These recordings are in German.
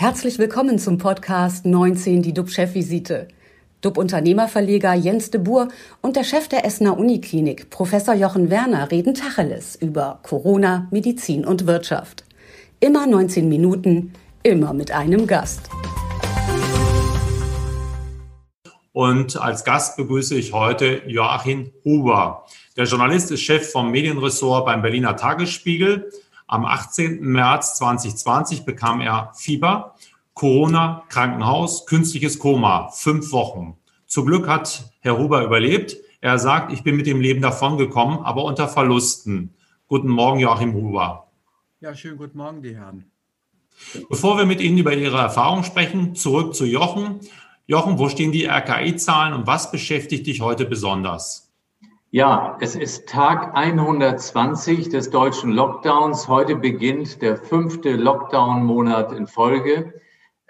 Herzlich willkommen zum Podcast 19, die DUB-Chefvisite. DUB-Unternehmerverleger Jens de Boer und der Chef der Essener Uniklinik, Professor Jochen Werner, reden Tacheles über Corona, Medizin und Wirtschaft. Immer 19 Minuten, immer mit einem Gast. Und als Gast begrüße ich heute Joachim Huber. Der Journalist ist Chef vom Medienressort beim Berliner Tagesspiegel. Am 18. März 2020 bekam er Fieber, Corona, Krankenhaus, künstliches Koma, fünf Wochen. Zum Glück hat Herr Huber überlebt. Er sagt, ich bin mit dem Leben davongekommen, aber unter Verlusten. Guten Morgen, Joachim Huber. Ja, schönen guten Morgen, die Herren. Bevor wir mit Ihnen über Ihre Erfahrung sprechen, zurück zu Jochen. Jochen, wo stehen die RKI-Zahlen und was beschäftigt dich heute besonders? Ja, es ist Tag 120 des deutschen Lockdowns. Heute beginnt der fünfte Lockdown-Monat in Folge.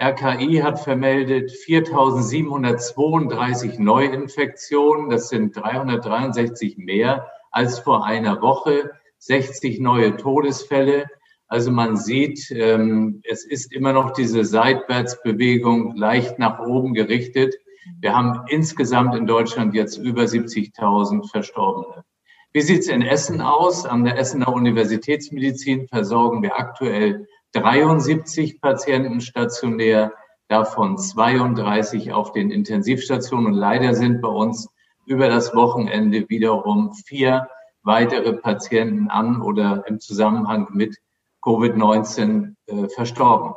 RKI hat vermeldet 4.732 Neuinfektionen. Das sind 363 mehr als vor einer Woche. 60 neue Todesfälle. Also man sieht, ähm, es ist immer noch diese Seitwärtsbewegung leicht nach oben gerichtet. Wir haben insgesamt in Deutschland jetzt über 70.000 Verstorbene. Wie sieht es in Essen aus? An der Essener Universitätsmedizin versorgen wir aktuell 73 Patienten stationär, davon 32 auf den Intensivstationen. Und leider sind bei uns über das Wochenende wiederum vier weitere Patienten an oder im Zusammenhang mit Covid-19 äh, verstorben.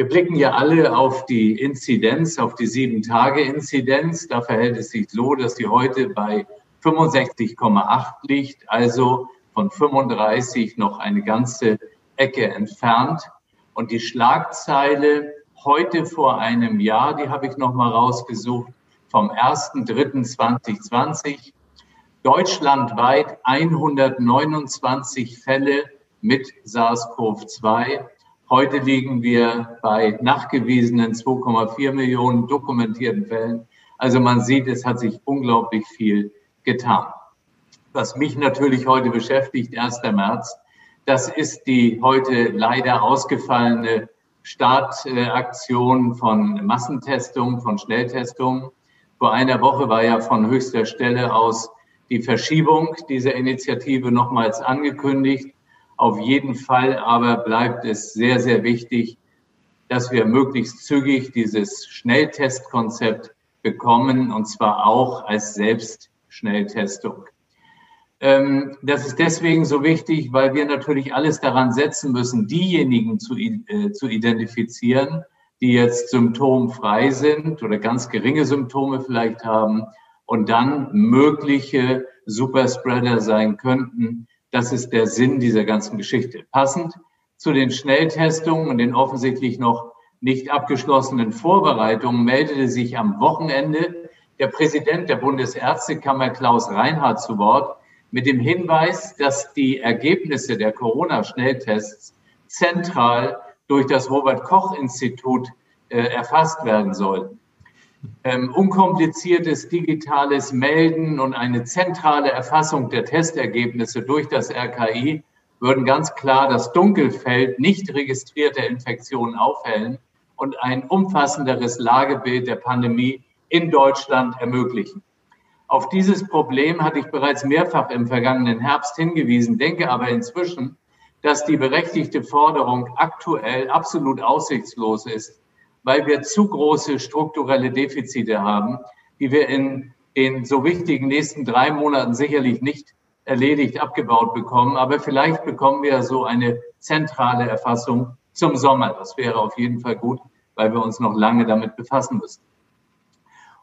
Wir blicken ja alle auf die Inzidenz, auf die Sieben-Tage-Inzidenz. Da verhält es sich so, dass die heute bei 65,8 liegt, also von 35 noch eine ganze Ecke entfernt. Und die Schlagzeile heute vor einem Jahr, die habe ich noch mal rausgesucht, vom 1.3.2020. Deutschlandweit 129 Fälle mit SARS-CoV-2 Heute liegen wir bei nachgewiesenen 2,4 Millionen dokumentierten Fällen. Also man sieht, es hat sich unglaublich viel getan. Was mich natürlich heute beschäftigt, 1. März, das ist die heute leider ausgefallene Startaktion von Massentestungen, von Schnelltestungen. Vor einer Woche war ja von höchster Stelle aus die Verschiebung dieser Initiative nochmals angekündigt. Auf jeden Fall aber bleibt es sehr, sehr wichtig, dass wir möglichst zügig dieses Schnelltestkonzept bekommen, und zwar auch als Selbstschnelltestung. Ähm, das ist deswegen so wichtig, weil wir natürlich alles daran setzen müssen, diejenigen zu, äh, zu identifizieren, die jetzt symptomfrei sind oder ganz geringe Symptome vielleicht haben und dann mögliche Superspreader sein könnten, das ist der Sinn dieser ganzen Geschichte. Passend zu den Schnelltestungen und den offensichtlich noch nicht abgeschlossenen Vorbereitungen meldete sich am Wochenende der Präsident der Bundesärztekammer Klaus Reinhardt zu Wort mit dem Hinweis, dass die Ergebnisse der Corona-Schnelltests zentral durch das Robert Koch Institut äh, erfasst werden sollen. Ähm, unkompliziertes digitales Melden und eine zentrale Erfassung der Testergebnisse durch das RKI würden ganz klar das Dunkelfeld nicht registrierter Infektionen aufhellen und ein umfassenderes Lagebild der Pandemie in Deutschland ermöglichen. Auf dieses Problem hatte ich bereits mehrfach im vergangenen Herbst hingewiesen, denke aber inzwischen, dass die berechtigte Forderung aktuell absolut aussichtslos ist weil wir zu große strukturelle Defizite haben, die wir in den so wichtigen nächsten drei Monaten sicherlich nicht erledigt, abgebaut bekommen. Aber vielleicht bekommen wir so eine zentrale Erfassung zum Sommer. Das wäre auf jeden Fall gut, weil wir uns noch lange damit befassen müssen.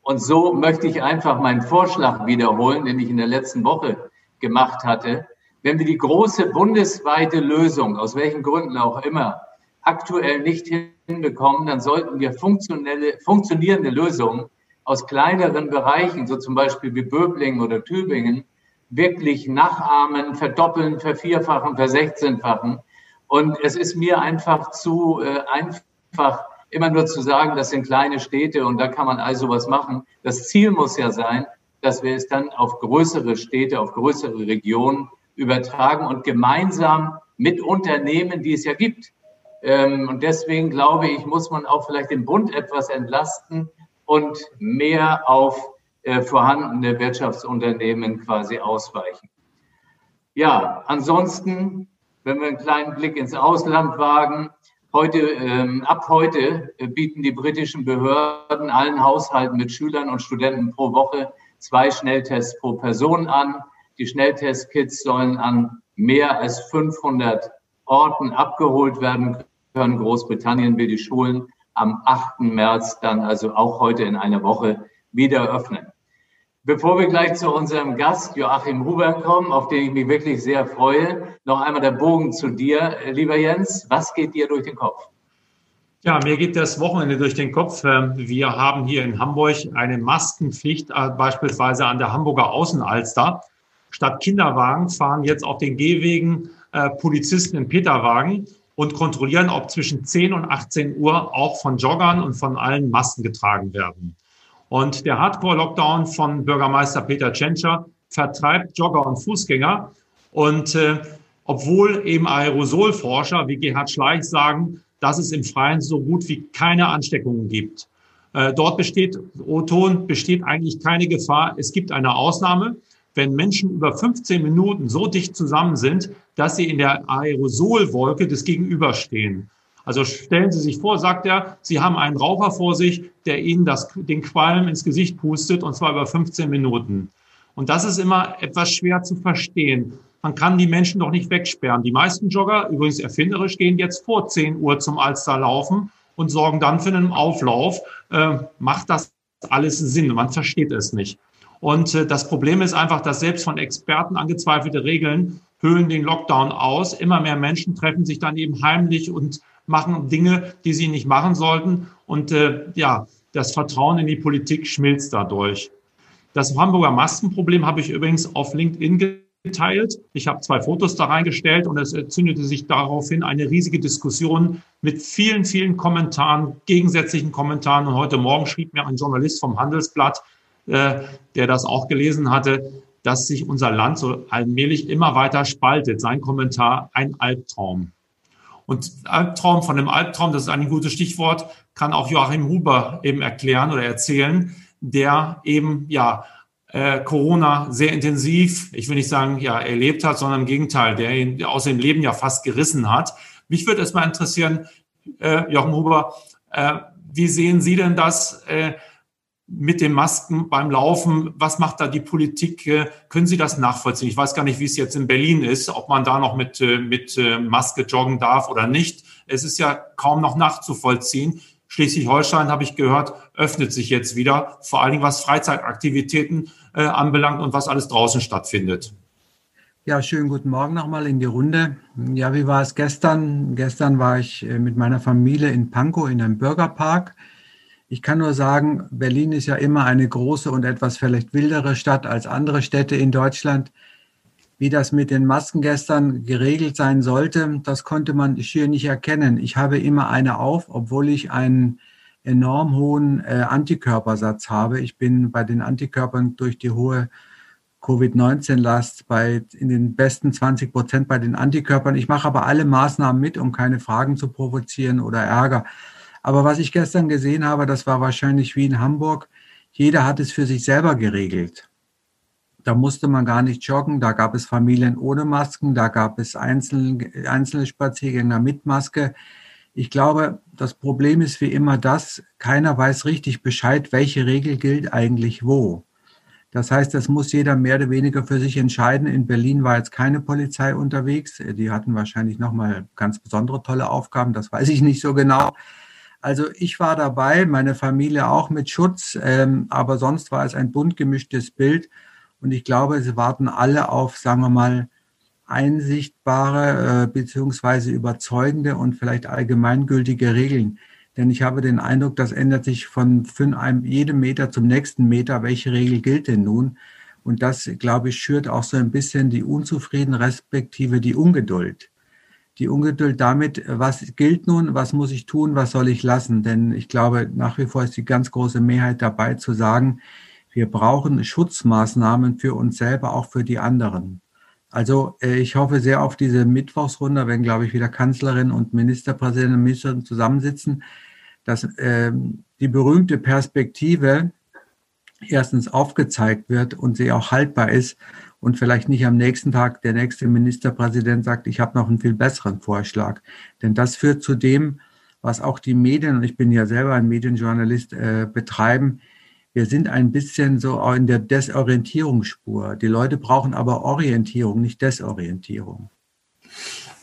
Und so möchte ich einfach meinen Vorschlag wiederholen, den ich in der letzten Woche gemacht hatte. Wenn wir die große bundesweite Lösung, aus welchen Gründen auch immer, aktuell nicht hinbekommen, dann sollten wir funktionelle, funktionierende Lösungen aus kleineren Bereichen, so zum Beispiel wie Böblingen oder Tübingen, wirklich nachahmen, verdoppeln, vervierfachen, versechzehnfachen. Und es ist mir einfach zu äh, einfach, immer nur zu sagen, das sind kleine Städte und da kann man also was machen. Das Ziel muss ja sein, dass wir es dann auf größere Städte, auf größere Regionen übertragen und gemeinsam mit Unternehmen, die es ja gibt, und deswegen glaube ich, muss man auch vielleicht den Bund etwas entlasten und mehr auf äh, vorhandene Wirtschaftsunternehmen quasi ausweichen. Ja, ansonsten, wenn wir einen kleinen Blick ins Ausland wagen, heute, ähm, ab heute äh, bieten die britischen Behörden allen Haushalten mit Schülern und Studenten pro Woche zwei Schnelltests pro Person an. Die Schnelltestkits sollen an mehr als 500 Orten abgeholt werden können. Großbritannien will die Schulen am 8. März dann also auch heute in einer Woche wieder öffnen. Bevor wir gleich zu unserem Gast Joachim Huber kommen, auf den ich mich wirklich sehr freue, noch einmal der Bogen zu dir, lieber Jens. Was geht dir durch den Kopf? Ja, mir geht das Wochenende durch den Kopf. Ähm, wir haben hier in Hamburg eine Maskenpflicht, äh, beispielsweise an der Hamburger Außenalster. Statt Kinderwagen fahren jetzt auf den Gehwegen äh, Polizisten in Peterwagen und kontrollieren, ob zwischen 10 und 18 Uhr auch von Joggern und von allen Masken getragen werden. Und der Hardcore-Lockdown von Bürgermeister Peter Tschentscher vertreibt Jogger und Fußgänger. Und äh, obwohl eben Aerosolforscher wie Gerhard Schleich sagen, dass es im Freien so gut wie keine Ansteckungen gibt. Äh, dort besteht, O-Ton, besteht eigentlich keine Gefahr. Es gibt eine Ausnahme, wenn Menschen über 15 Minuten so dicht zusammen sind, dass sie in der Aerosolwolke des Gegenübers stehen. Also stellen Sie sich vor, sagt er, Sie haben einen Raucher vor sich, der Ihnen das, den Qualm ins Gesicht pustet, und zwar über 15 Minuten. Und das ist immer etwas schwer zu verstehen. Man kann die Menschen doch nicht wegsperren. Die meisten Jogger, übrigens erfinderisch, gehen jetzt vor 10 Uhr zum Alster laufen und sorgen dann für einen Auflauf. Äh, macht das alles Sinn? Man versteht es nicht. Und äh, das Problem ist einfach, dass selbst von Experten angezweifelte Regeln höhlen den Lockdown aus. Immer mehr Menschen treffen sich dann eben heimlich und machen Dinge, die sie nicht machen sollten. Und äh, ja, das Vertrauen in die Politik schmilzt dadurch. Das Hamburger Maskenproblem habe ich übrigens auf LinkedIn geteilt. Ich habe zwei Fotos da reingestellt und es zündete sich daraufhin eine riesige Diskussion mit vielen, vielen Kommentaren, gegensätzlichen Kommentaren. Und heute Morgen schrieb mir ein Journalist vom Handelsblatt, äh, der das auch gelesen hatte, dass sich unser Land so allmählich immer weiter spaltet. Sein Kommentar, ein Albtraum. Und Albtraum von dem Albtraum, das ist ein gutes Stichwort, kann auch Joachim Huber eben erklären oder erzählen, der eben ja äh, Corona sehr intensiv, ich will nicht sagen, ja, erlebt hat, sondern im Gegenteil, der ihn aus dem Leben ja fast gerissen hat. Mich würde es mal interessieren, äh, Joachim Huber, äh, wie sehen Sie denn das? Äh, mit den Masken beim Laufen, was macht da die Politik? Äh, können Sie das nachvollziehen? Ich weiß gar nicht, wie es jetzt in Berlin ist, ob man da noch mit, äh, mit äh, Maske joggen darf oder nicht. Es ist ja kaum noch nachzuvollziehen. Schleswig-Holstein, habe ich gehört, öffnet sich jetzt wieder, vor allen Dingen was Freizeitaktivitäten äh, anbelangt und was alles draußen stattfindet. Ja, schönen guten Morgen nochmal in die Runde. Ja, wie war es gestern? Gestern war ich mit meiner Familie in Pankow in einem Bürgerpark. Ich kann nur sagen, Berlin ist ja immer eine große und etwas vielleicht wildere Stadt als andere Städte in Deutschland. Wie das mit den Masken gestern geregelt sein sollte, das konnte man schier nicht erkennen. Ich habe immer eine auf, obwohl ich einen enorm hohen äh, Antikörpersatz habe. Ich bin bei den Antikörpern durch die hohe Covid-19-Last bei in den besten 20 Prozent bei den Antikörpern. Ich mache aber alle Maßnahmen mit, um keine Fragen zu provozieren oder Ärger. Aber was ich gestern gesehen habe, das war wahrscheinlich wie in Hamburg. Jeder hat es für sich selber geregelt. Da musste man gar nicht joggen, da gab es Familien ohne Masken, da gab es einzelne, einzelne Spaziergänger mit Maske. Ich glaube, das Problem ist wie immer das, keiner weiß richtig Bescheid, welche Regel gilt eigentlich wo. Das heißt, das muss jeder mehr oder weniger für sich entscheiden. In Berlin war jetzt keine Polizei unterwegs. Die hatten wahrscheinlich nochmal ganz besondere tolle Aufgaben. Das weiß ich nicht so genau. Also ich war dabei, meine Familie auch mit Schutz, ähm, aber sonst war es ein bunt gemischtes Bild. Und ich glaube, sie warten alle auf, sagen wir mal, einsichtbare äh, beziehungsweise überzeugende und vielleicht allgemeingültige Regeln. Denn ich habe den Eindruck, das ändert sich von, von einem, jedem Meter zum nächsten Meter. Welche Regel gilt denn nun? Und das, glaube ich, schürt auch so ein bisschen die Unzufrieden respektive die Ungeduld die Ungeduld damit, was gilt nun, was muss ich tun, was soll ich lassen? Denn ich glaube, nach wie vor ist die ganz große Mehrheit dabei zu sagen, wir brauchen Schutzmaßnahmen für uns selber, auch für die anderen. Also äh, ich hoffe sehr auf diese Mittwochsrunde, wenn, glaube ich, wieder Kanzlerin und Ministerpräsident und Ministerin zusammensitzen, dass äh, die berühmte Perspektive erstens aufgezeigt wird und sie auch haltbar ist und vielleicht nicht am nächsten Tag der nächste Ministerpräsident sagt, ich habe noch einen viel besseren Vorschlag. Denn das führt zu dem, was auch die Medien, und ich bin ja selber ein Medienjournalist, äh, betreiben. Wir sind ein bisschen so in der Desorientierungsspur. Die Leute brauchen aber Orientierung, nicht Desorientierung.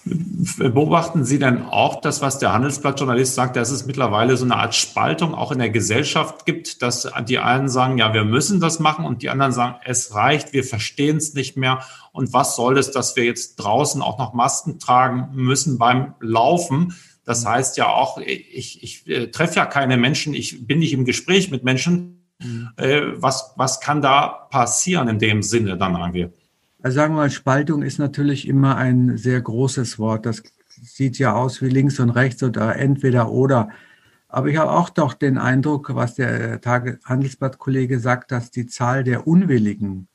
Beobachten Sie denn auch das, was der Handelsblattjournalist sagt, dass es mittlerweile so eine Art Spaltung auch in der Gesellschaft gibt, dass die einen sagen, ja, wir müssen das machen und die anderen sagen, es reicht, wir verstehen es nicht mehr und was soll es, dass wir jetzt draußen auch noch Masken tragen müssen beim Laufen? Das heißt ja auch, ich, ich äh, treffe ja keine Menschen, ich bin nicht im Gespräch mit Menschen. Mhm. Äh, was, was kann da passieren in dem Sinne dann irgendwie? Also sagen wir mal, Spaltung ist natürlich immer ein sehr großes Wort. Das sieht ja aus wie links und rechts oder entweder oder. Aber ich habe auch doch den Eindruck, was der Handelsblatt-Kollege sagt, dass die Zahl der Unwilligen,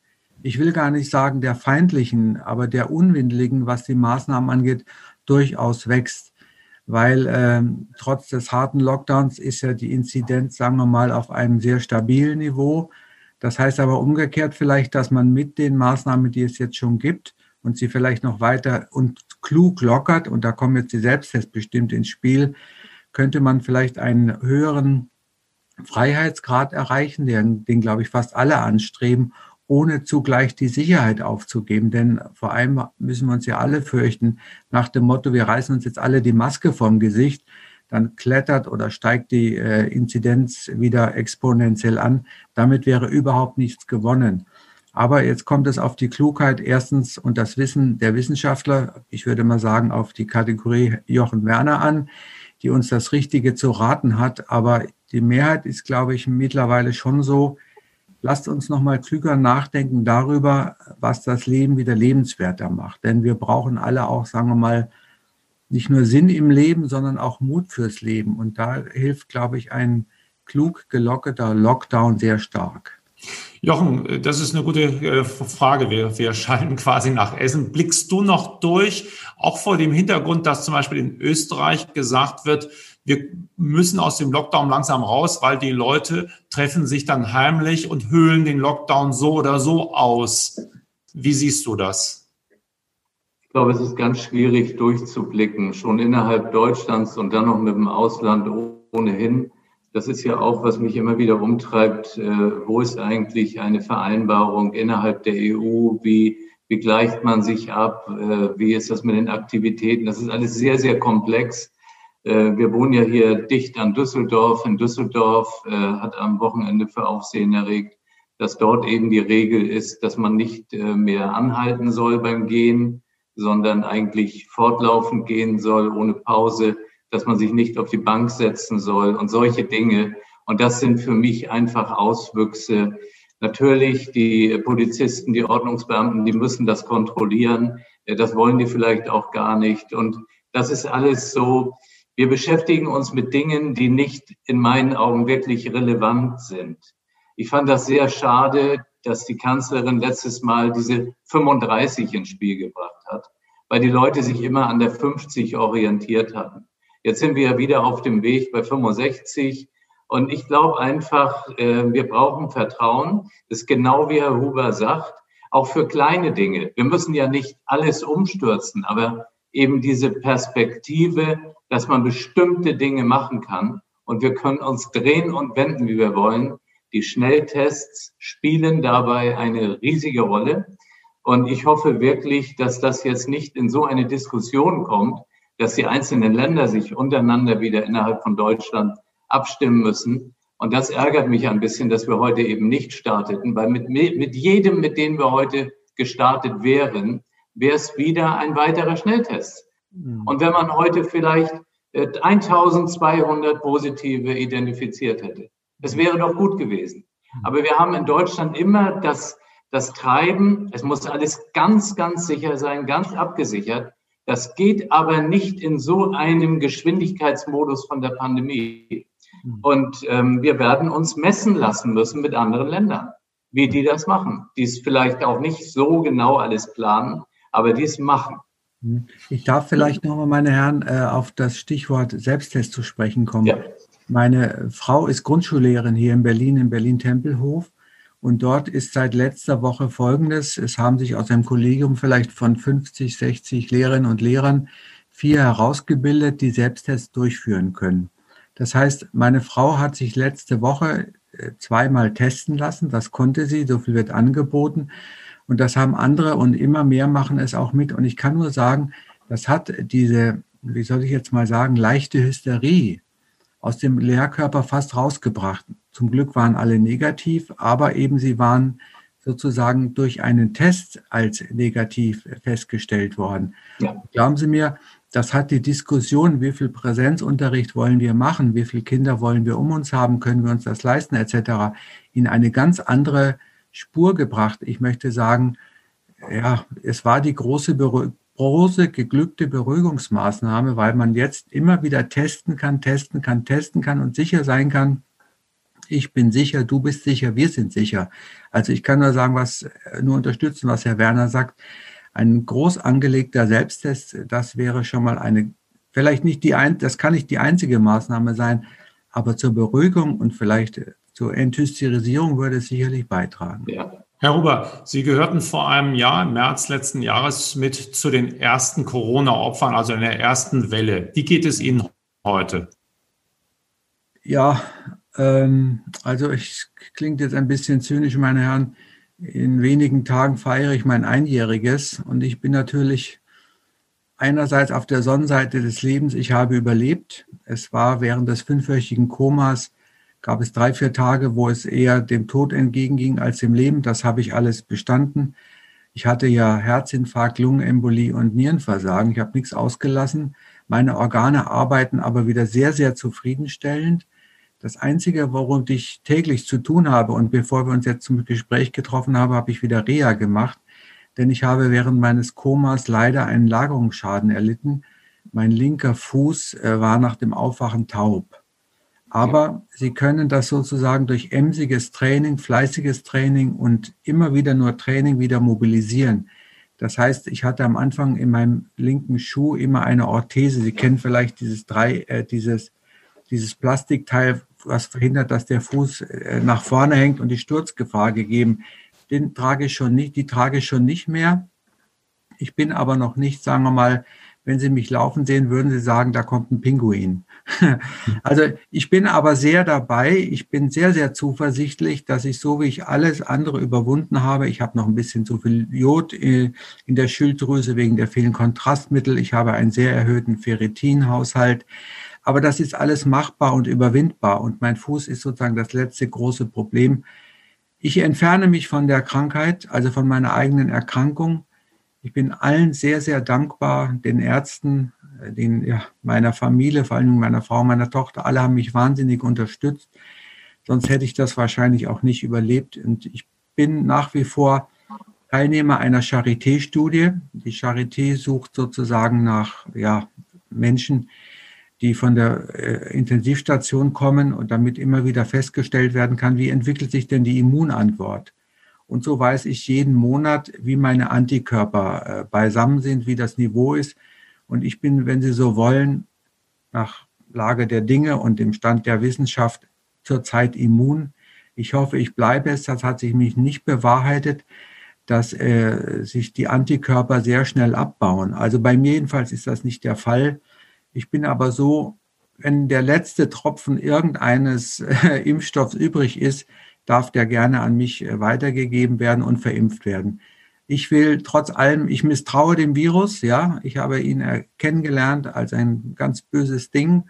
ich will gar nicht sagen der Feindlichen, aber der Unwilligen, was die Maßnahmen angeht, durchaus wächst. Weil ähm, trotz des harten Lockdowns ist ja die Inzidenz, sagen wir mal, auf einem sehr stabilen Niveau. Das heißt aber umgekehrt vielleicht, dass man mit den Maßnahmen, die es jetzt schon gibt und sie vielleicht noch weiter und klug lockert, und da kommen jetzt die Selbsttests bestimmt ins Spiel, könnte man vielleicht einen höheren Freiheitsgrad erreichen, den, den glaube ich fast alle anstreben, ohne zugleich die Sicherheit aufzugeben. Denn vor allem müssen wir uns ja alle fürchten, nach dem Motto, wir reißen uns jetzt alle die Maske vom Gesicht dann klettert oder steigt die äh, Inzidenz wieder exponentiell an. Damit wäre überhaupt nichts gewonnen. Aber jetzt kommt es auf die Klugheit erstens und das Wissen der Wissenschaftler, ich würde mal sagen auf die Kategorie Jochen Werner an, die uns das Richtige zu raten hat. Aber die Mehrheit ist, glaube ich, mittlerweile schon so, lasst uns noch mal klüger nachdenken darüber, was das Leben wieder lebenswerter macht. Denn wir brauchen alle auch, sagen wir mal, nicht nur Sinn im Leben, sondern auch Mut fürs Leben. Und da hilft, glaube ich, ein klug gelockerter Lockdown sehr stark. Jochen, das ist eine gute äh, Frage. Wir, wir schalten quasi nach Essen. Blickst du noch durch, auch vor dem Hintergrund, dass zum Beispiel in Österreich gesagt wird, wir müssen aus dem Lockdown langsam raus, weil die Leute treffen sich dann heimlich und höhlen den Lockdown so oder so aus. Wie siehst du das? Ich glaube, es ist ganz schwierig durchzublicken, schon innerhalb Deutschlands und dann noch mit dem Ausland ohnehin. Das ist ja auch, was mich immer wieder umtreibt. Äh, wo ist eigentlich eine Vereinbarung innerhalb der EU? Wie, wie gleicht man sich ab? Äh, wie ist das mit den Aktivitäten? Das ist alles sehr, sehr komplex. Äh, wir wohnen ja hier dicht an Düsseldorf. In Düsseldorf hat am Wochenende für Aufsehen erregt, dass dort eben die Regel ist, dass man nicht mehr anhalten soll beim Gehen sondern eigentlich fortlaufend gehen soll, ohne Pause, dass man sich nicht auf die Bank setzen soll und solche Dinge. Und das sind für mich einfach Auswüchse. Natürlich, die Polizisten, die Ordnungsbeamten, die müssen das kontrollieren. Das wollen die vielleicht auch gar nicht. Und das ist alles so. Wir beschäftigen uns mit Dingen, die nicht in meinen Augen wirklich relevant sind. Ich fand das sehr schade, dass die Kanzlerin letztes Mal diese 35 ins Spiel gebracht hat, weil die Leute sich immer an der 50 orientiert hatten. Jetzt sind wir ja wieder auf dem Weg bei 65. Und ich glaube einfach, äh, wir brauchen Vertrauen. Das ist genau wie Herr Huber sagt, auch für kleine Dinge. Wir müssen ja nicht alles umstürzen, aber eben diese Perspektive, dass man bestimmte Dinge machen kann. Und wir können uns drehen und wenden, wie wir wollen. Die Schnelltests spielen dabei eine riesige Rolle. Und ich hoffe wirklich, dass das jetzt nicht in so eine Diskussion kommt, dass die einzelnen Länder sich untereinander wieder innerhalb von Deutschland abstimmen müssen. Und das ärgert mich ein bisschen, dass wir heute eben nicht starteten, weil mit, mit jedem, mit dem wir heute gestartet wären, wäre es wieder ein weiterer Schnelltest. Mhm. Und wenn man heute vielleicht 1200 äh, Positive identifiziert hätte, es wäre doch gut gewesen. Hm. Aber wir haben in Deutschland immer das, das Treiben, es muss alles ganz, ganz sicher sein, ganz abgesichert. Das geht aber nicht in so einem Geschwindigkeitsmodus von der Pandemie. Hm. Und ähm, wir werden uns messen lassen müssen mit anderen Ländern, wie die das machen, die es vielleicht auch nicht so genau alles planen. aber dies machen. Hm. Ich darf vielleicht nochmal, meine Herren, äh, auf das Stichwort Selbsttest zu sprechen kommen. Ja. Meine Frau ist Grundschullehrerin hier in Berlin, in Berlin-Tempelhof. Und dort ist seit letzter Woche Folgendes. Es haben sich aus einem Kollegium vielleicht von 50, 60 Lehrerinnen und Lehrern vier herausgebildet, die Selbsttests durchführen können. Das heißt, meine Frau hat sich letzte Woche äh, zweimal testen lassen. Das konnte sie, so viel wird angeboten. Und das haben andere und immer mehr machen es auch mit. Und ich kann nur sagen, das hat diese, wie soll ich jetzt mal sagen, leichte Hysterie aus dem Lehrkörper fast rausgebracht. Zum Glück waren alle negativ, aber eben sie waren sozusagen durch einen Test als negativ festgestellt worden. Ja. Glauben Sie mir, das hat die Diskussion, wie viel Präsenzunterricht wollen wir machen, wie viele Kinder wollen wir um uns haben, können wir uns das leisten, etc., in eine ganz andere Spur gebracht. Ich möchte sagen, ja, es war die große, große geglückte Beruhigungsmaßnahme, weil man jetzt immer wieder testen kann, testen kann, testen kann und sicher sein kann, ich bin sicher, du bist sicher, wir sind sicher. Also ich kann nur sagen, was, nur unterstützen, was Herr Werner sagt. Ein groß angelegter Selbsttest, das wäre schon mal eine, vielleicht nicht die ein, das kann nicht die einzige Maßnahme sein, aber zur Beruhigung und vielleicht zur Enthysterisierung würde es sicherlich beitragen. Ja. Herr Huber, Sie gehörten vor einem Jahr, im März letzten Jahres, mit zu den ersten Corona-Opfern, also in der ersten Welle. Wie geht es Ihnen heute? Ja, ähm, also ich klingt jetzt ein bisschen zynisch, meine Herren. In wenigen Tagen feiere ich mein Einjähriges und ich bin natürlich einerseits auf der Sonnenseite des Lebens. Ich habe überlebt. Es war während des fünfwöchigen Komas gab es drei, vier Tage, wo es eher dem Tod entgegenging als dem Leben. Das habe ich alles bestanden. Ich hatte ja Herzinfarkt, Lungenembolie und Nierenversagen. Ich habe nichts ausgelassen. Meine Organe arbeiten aber wieder sehr, sehr zufriedenstellend. Das Einzige, worum ich täglich zu tun habe, und bevor wir uns jetzt zum Gespräch getroffen haben, habe ich wieder Reha gemacht, denn ich habe während meines Komas leider einen Lagerungsschaden erlitten. Mein linker Fuß äh, war nach dem Aufwachen taub. Aber Sie können das sozusagen durch emsiges Training, fleißiges Training und immer wieder nur Training wieder mobilisieren. Das heißt, ich hatte am Anfang in meinem linken Schuh immer eine Orthese. Sie kennen vielleicht dieses drei, äh, dieses, dieses Plastikteil, was verhindert, dass der Fuß äh, nach vorne hängt und die Sturzgefahr gegeben. Den trage ich schon nicht, die trage ich schon nicht mehr. Ich bin aber noch nicht, sagen wir mal, wenn Sie mich laufen sehen, würden Sie sagen, da kommt ein Pinguin. Also ich bin aber sehr dabei. Ich bin sehr, sehr zuversichtlich, dass ich so wie ich alles andere überwunden habe, ich habe noch ein bisschen zu viel Jod äh, in der Schilddrüse wegen der vielen Kontrastmittel. Ich habe einen sehr erhöhten Ferritinhaushalt. Aber das ist alles machbar und überwindbar. Und mein Fuß ist sozusagen das letzte große Problem. Ich entferne mich von der Krankheit, also von meiner eigenen Erkrankung. Ich bin allen sehr, sehr dankbar, den Ärzten, den, ja, meiner Familie, vor allem meiner Frau, meiner Tochter. Alle haben mich wahnsinnig unterstützt. Sonst hätte ich das wahrscheinlich auch nicht überlebt. Und ich bin nach wie vor Teilnehmer einer Charité-Studie. Die Charité sucht sozusagen nach ja, Menschen, die von der äh, Intensivstation kommen und damit immer wieder festgestellt werden kann, wie entwickelt sich denn die Immunantwort. Und so weiß ich jeden Monat, wie meine Antikörper äh, beisammen sind, wie das Niveau ist. Und ich bin, wenn Sie so wollen, nach Lage der Dinge und dem Stand der Wissenschaft zurzeit immun. Ich hoffe, ich bleibe es. Das hat sich mich nicht bewahrheitet, dass äh, sich die Antikörper sehr schnell abbauen. Also bei mir jedenfalls ist das nicht der Fall. Ich bin aber so, wenn der letzte Tropfen irgendeines äh, Impfstoffs übrig ist, darf der gerne an mich äh, weitergegeben werden und verimpft werden. Ich will trotz allem, ich misstraue dem Virus, ja, ich habe ihn äh, kennengelernt als ein ganz böses Ding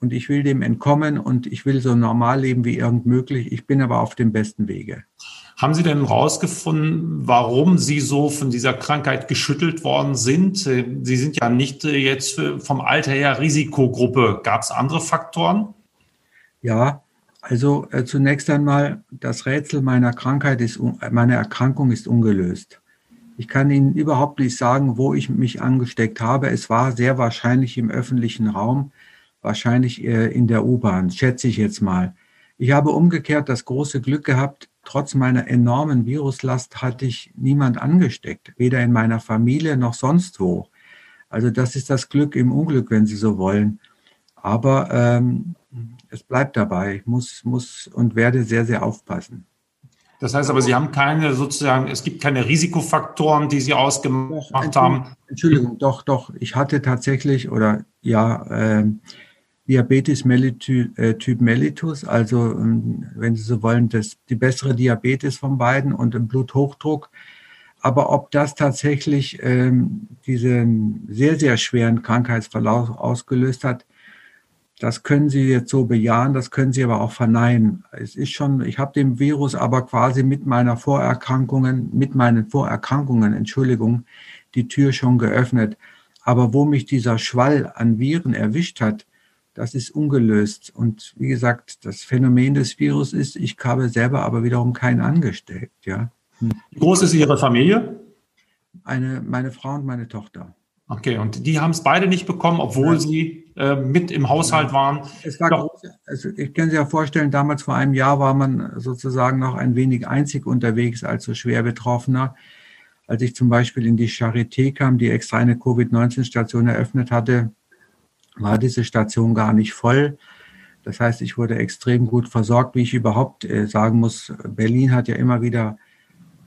und ich will dem entkommen und ich will so normal leben wie irgend möglich. Ich bin aber auf dem besten Wege. Haben Sie denn herausgefunden, warum Sie so von dieser Krankheit geschüttelt worden sind? Sie sind ja nicht äh, jetzt vom Alter her Risikogruppe. Gab es andere Faktoren? Ja, also äh, zunächst einmal, das Rätsel meiner Krankheit ist, meiner Erkrankung ist ungelöst. Ich kann Ihnen überhaupt nicht sagen, wo ich mich angesteckt habe. Es war sehr wahrscheinlich im öffentlichen Raum, wahrscheinlich äh, in der U-Bahn, schätze ich jetzt mal. Ich habe umgekehrt das große Glück gehabt, trotz meiner enormen Viruslast hatte ich niemand angesteckt, weder in meiner Familie noch sonst wo. Also das ist das Glück im Unglück, wenn Sie so wollen. Aber ähm, es bleibt dabei. Ich muss, muss und werde sehr, sehr aufpassen. Das heißt aber, Sie haben keine sozusagen, es gibt keine Risikofaktoren, die Sie ausgemacht doch, haben. Entschuldigung, doch, doch. Ich hatte tatsächlich oder ja, äh, Diabetes mellitus, äh, Typ mellitus, also ähm, wenn Sie so wollen, das, die bessere Diabetes von beiden und im Bluthochdruck. Aber ob das tatsächlich ähm, diesen sehr, sehr schweren Krankheitsverlauf ausgelöst hat, das können Sie jetzt so bejahen, das können Sie aber auch verneinen. Es ist schon, ich habe dem Virus aber quasi mit meiner Vorerkrankungen, mit meinen Vorerkrankungen, Entschuldigung, die Tür schon geöffnet. Aber wo mich dieser Schwall an Viren erwischt hat, das ist ungelöst. Und wie gesagt, das Phänomen des Virus ist, ich habe selber aber wiederum keinen angesteckt. Ja. Wie groß ist Ihre Familie? Eine, meine Frau und meine Tochter. Okay, und die haben es beide nicht bekommen, obwohl ja. sie äh, mit im Haushalt waren. Es war groß, also ich kann sich ja vorstellen, damals vor einem Jahr war man sozusagen noch ein wenig einzig unterwegs als so schwer Betroffener. Als ich zum Beispiel in die Charité kam, die extra eine Covid-19-Station eröffnet hatte, war diese Station gar nicht voll. Das heißt, ich wurde extrem gut versorgt, wie ich überhaupt äh, sagen muss. Berlin hat ja immer wieder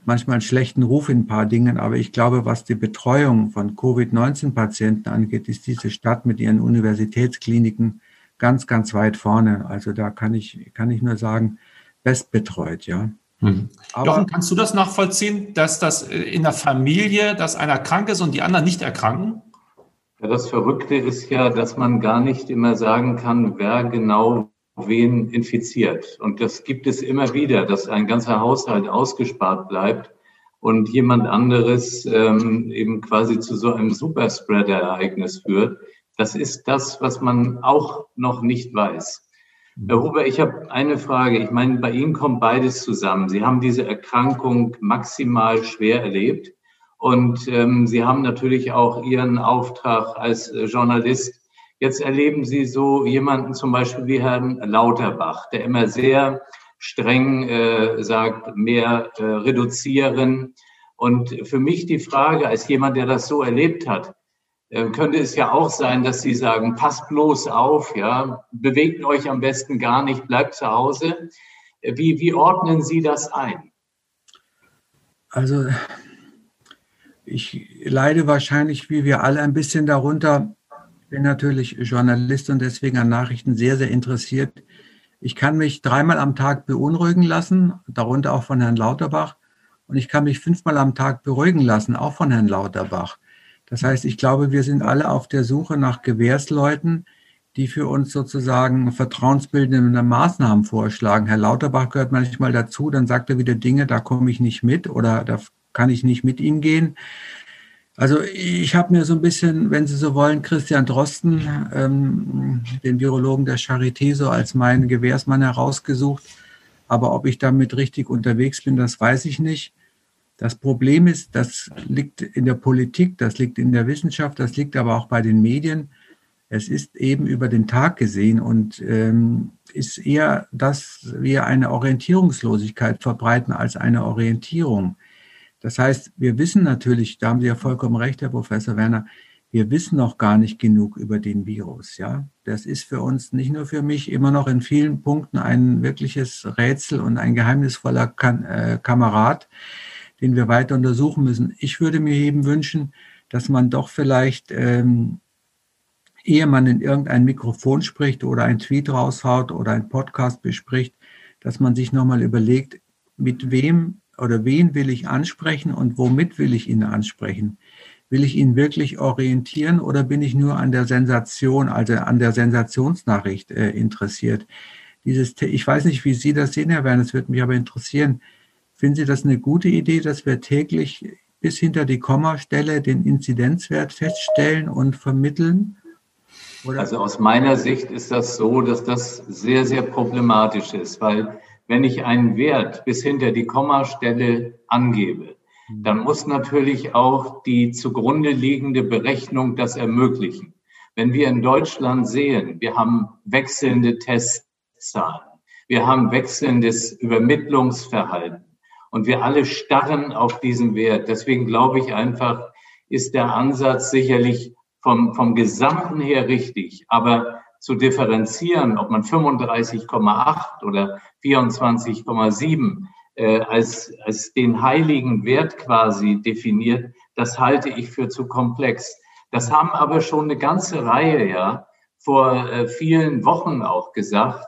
manchmal einen schlechten Ruf in ein paar Dingen, aber ich glaube, was die Betreuung von Covid-19-Patienten angeht, ist diese Stadt mit ihren Universitätskliniken ganz, ganz weit vorne. Also da kann ich, kann ich nur sagen, bestbetreut, ja. Hm. Aber, Jochen, kannst du das nachvollziehen, dass das in der Familie, dass einer krank ist und die anderen nicht erkranken? Ja, das Verrückte ist ja, dass man gar nicht immer sagen kann, wer genau wen infiziert. Und das gibt es immer wieder, dass ein ganzer Haushalt ausgespart bleibt und jemand anderes ähm, eben quasi zu so einem Superspreader-Ereignis führt. Das ist das, was man auch noch nicht weiß. Herr Huber, ich habe eine Frage. Ich meine, bei Ihnen kommt beides zusammen. Sie haben diese Erkrankung maximal schwer erlebt und ähm, Sie haben natürlich auch Ihren Auftrag als äh, Journalist Jetzt erleben Sie so jemanden zum Beispiel wie Herrn Lauterbach, der immer sehr streng äh, sagt, mehr äh, reduzieren. Und für mich die Frage, als jemand, der das so erlebt hat, äh, könnte es ja auch sein, dass Sie sagen, passt bloß auf, ja, bewegt euch am besten gar nicht, bleibt zu Hause. Wie, wie ordnen Sie das ein? Also ich leide wahrscheinlich, wie wir alle, ein bisschen darunter, bin natürlich Journalist und deswegen an Nachrichten sehr, sehr interessiert. Ich kann mich dreimal am Tag beunruhigen lassen, darunter auch von Herrn Lauterbach. Und ich kann mich fünfmal am Tag beruhigen lassen, auch von Herrn Lauterbach. Das heißt, ich glaube, wir sind alle auf der Suche nach Gewährsleuten, die für uns sozusagen vertrauensbildende Maßnahmen vorschlagen. Herr Lauterbach gehört manchmal dazu, dann sagt er wieder Dinge, da komme ich nicht mit oder da kann ich nicht mit ihm gehen. Also ich habe mir so ein bisschen, wenn Sie so wollen, Christian Drosten, ähm, den Virologen der Charité, so als meinen Gewährsmann herausgesucht. Aber ob ich damit richtig unterwegs bin, das weiß ich nicht. Das Problem ist, das liegt in der Politik, das liegt in der Wissenschaft, das liegt aber auch bei den Medien. Es ist eben über den Tag gesehen und ähm, ist eher, dass wir eine Orientierungslosigkeit verbreiten als eine Orientierung. Das heißt, wir wissen natürlich, da haben Sie ja vollkommen recht, Herr Professor Werner, wir wissen noch gar nicht genug über den Virus. Ja, das ist für uns nicht nur für mich immer noch in vielen Punkten ein wirkliches Rätsel und ein geheimnisvoller kan äh, Kamerad, den wir weiter untersuchen müssen. Ich würde mir eben wünschen, dass man doch vielleicht, ähm, ehe man in irgendein Mikrofon spricht oder ein Tweet raushaut oder ein Podcast bespricht, dass man sich nochmal überlegt, mit wem oder wen will ich ansprechen und womit will ich ihn ansprechen? Will ich ihn wirklich orientieren oder bin ich nur an der Sensation, also an der Sensationsnachricht äh, interessiert? Dieses, ich weiß nicht, wie Sie das sehen, Herr Werner, es würde mich aber interessieren. Finden Sie das eine gute Idee, dass wir täglich bis hinter die Kommastelle den Inzidenzwert feststellen und vermitteln? Oder? Also aus meiner Sicht ist das so, dass das sehr, sehr problematisch ist, weil wenn ich einen Wert bis hinter die Kommastelle angebe, dann muss natürlich auch die zugrunde liegende Berechnung das ermöglichen. Wenn wir in Deutschland sehen, wir haben wechselnde Testzahlen, Wir haben wechselndes Übermittlungsverhalten. Und wir alle starren auf diesen Wert. Deswegen glaube ich einfach, ist der Ansatz sicherlich vom, vom Gesamten her richtig. Aber zu differenzieren, ob man 35,8 oder 24,7 äh, als, als den heiligen Wert quasi definiert, das halte ich für zu komplex. Das haben aber schon eine ganze Reihe ja vor äh, vielen Wochen auch gesagt.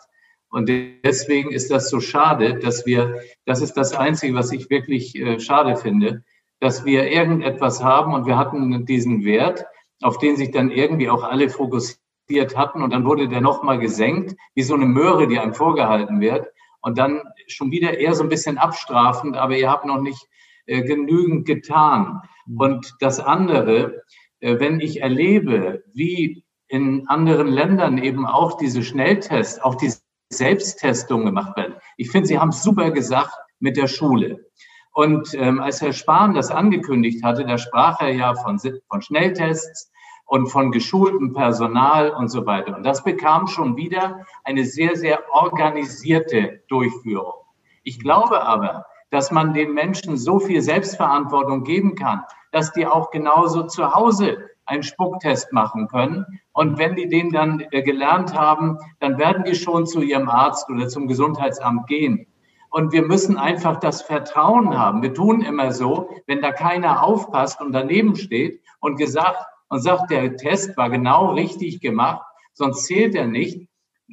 Und deswegen ist das so schade, dass wir, das ist das Einzige, was ich wirklich äh, schade finde, dass wir irgendetwas haben und wir hatten diesen Wert, auf den sich dann irgendwie auch alle fokussiert hatten und dann wurde der nochmal gesenkt, wie so eine Möhre, die einem vorgehalten wird und dann schon wieder eher so ein bisschen abstrafend, aber ihr habt noch nicht äh, genügend getan. Mhm. Und das andere, äh, wenn ich erlebe, wie in anderen Ländern eben auch diese Schnelltests, auch diese Selbsttestungen gemacht werden. Ich finde, Sie haben es super gesagt mit der Schule. Und ähm, als Herr Spahn das angekündigt hatte, da sprach er ja von, von Schnelltests und von geschultem Personal und so weiter. Und das bekam schon wieder eine sehr, sehr organisierte Durchführung. Ich glaube aber, dass man den Menschen so viel Selbstverantwortung geben kann, dass die auch genauso zu Hause einen Spucktest machen können. Und wenn die den dann äh, gelernt haben, dann werden die schon zu ihrem Arzt oder zum Gesundheitsamt gehen. Und wir müssen einfach das Vertrauen haben. Wir tun immer so, wenn da keiner aufpasst und daneben steht und gesagt und sagt, der Test war genau richtig gemacht, sonst zählt er nicht.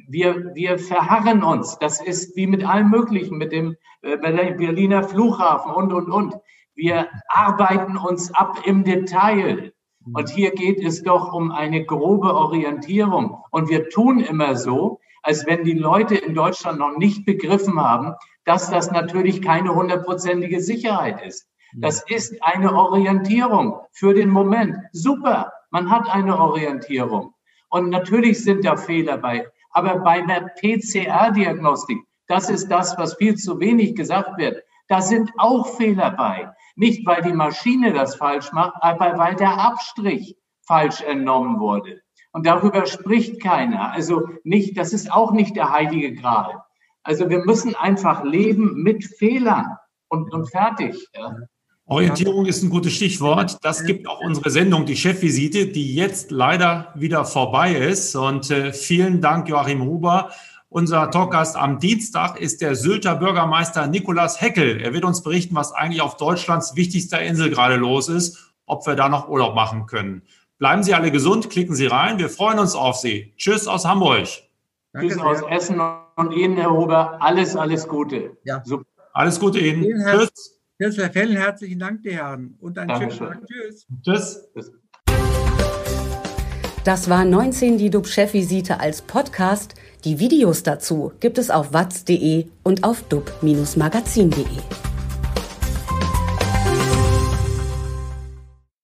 Wir, wir verharren uns. Das ist wie mit allem Möglichen, mit dem äh, Berliner Flughafen und, und, und. Wir arbeiten uns ab im Detail. Und hier geht es doch um eine grobe Orientierung. Und wir tun immer so, als wenn die Leute in Deutschland noch nicht begriffen haben, dass das natürlich keine hundertprozentige Sicherheit ist. Das ist eine Orientierung für den Moment. Super, man hat eine Orientierung. Und natürlich sind da Fehler bei. Aber bei der PCR-Diagnostik, das ist das, was viel zu wenig gesagt wird, da sind auch Fehler bei. Nicht, weil die Maschine das falsch macht, aber weil der Abstrich falsch entnommen wurde. Und darüber spricht keiner. Also nicht, das ist auch nicht der heilige Gral. Also wir müssen einfach leben mit Fehlern und, und fertig. Ja. Orientierung ist ein gutes Stichwort. Das gibt auch unsere Sendung, die Chefvisite, die jetzt leider wieder vorbei ist. Und äh, vielen Dank, Joachim Huber. Unser Talkgast am Dienstag ist der Sylter Bürgermeister Nikolas Heckel. Er wird uns berichten, was eigentlich auf Deutschlands wichtigster Insel gerade los ist, ob wir da noch Urlaub machen können. Bleiben Sie alle gesund, klicken Sie rein. Wir freuen uns auf Sie. Tschüss aus Hamburg. Tschüss aus Essen und Ihnen, Herr Huber. Alles, alles Gute. Ja. Super. Alles Gute Ihnen. Tschüss. Herr vielen herzlichen Dank, die Herren. Und einen schönen Tag. Tschüss. Tschüss. Das war 19 die DUB-Chefvisite als Podcast. Die Videos dazu gibt es auf watz.de und auf dub-magazin.de.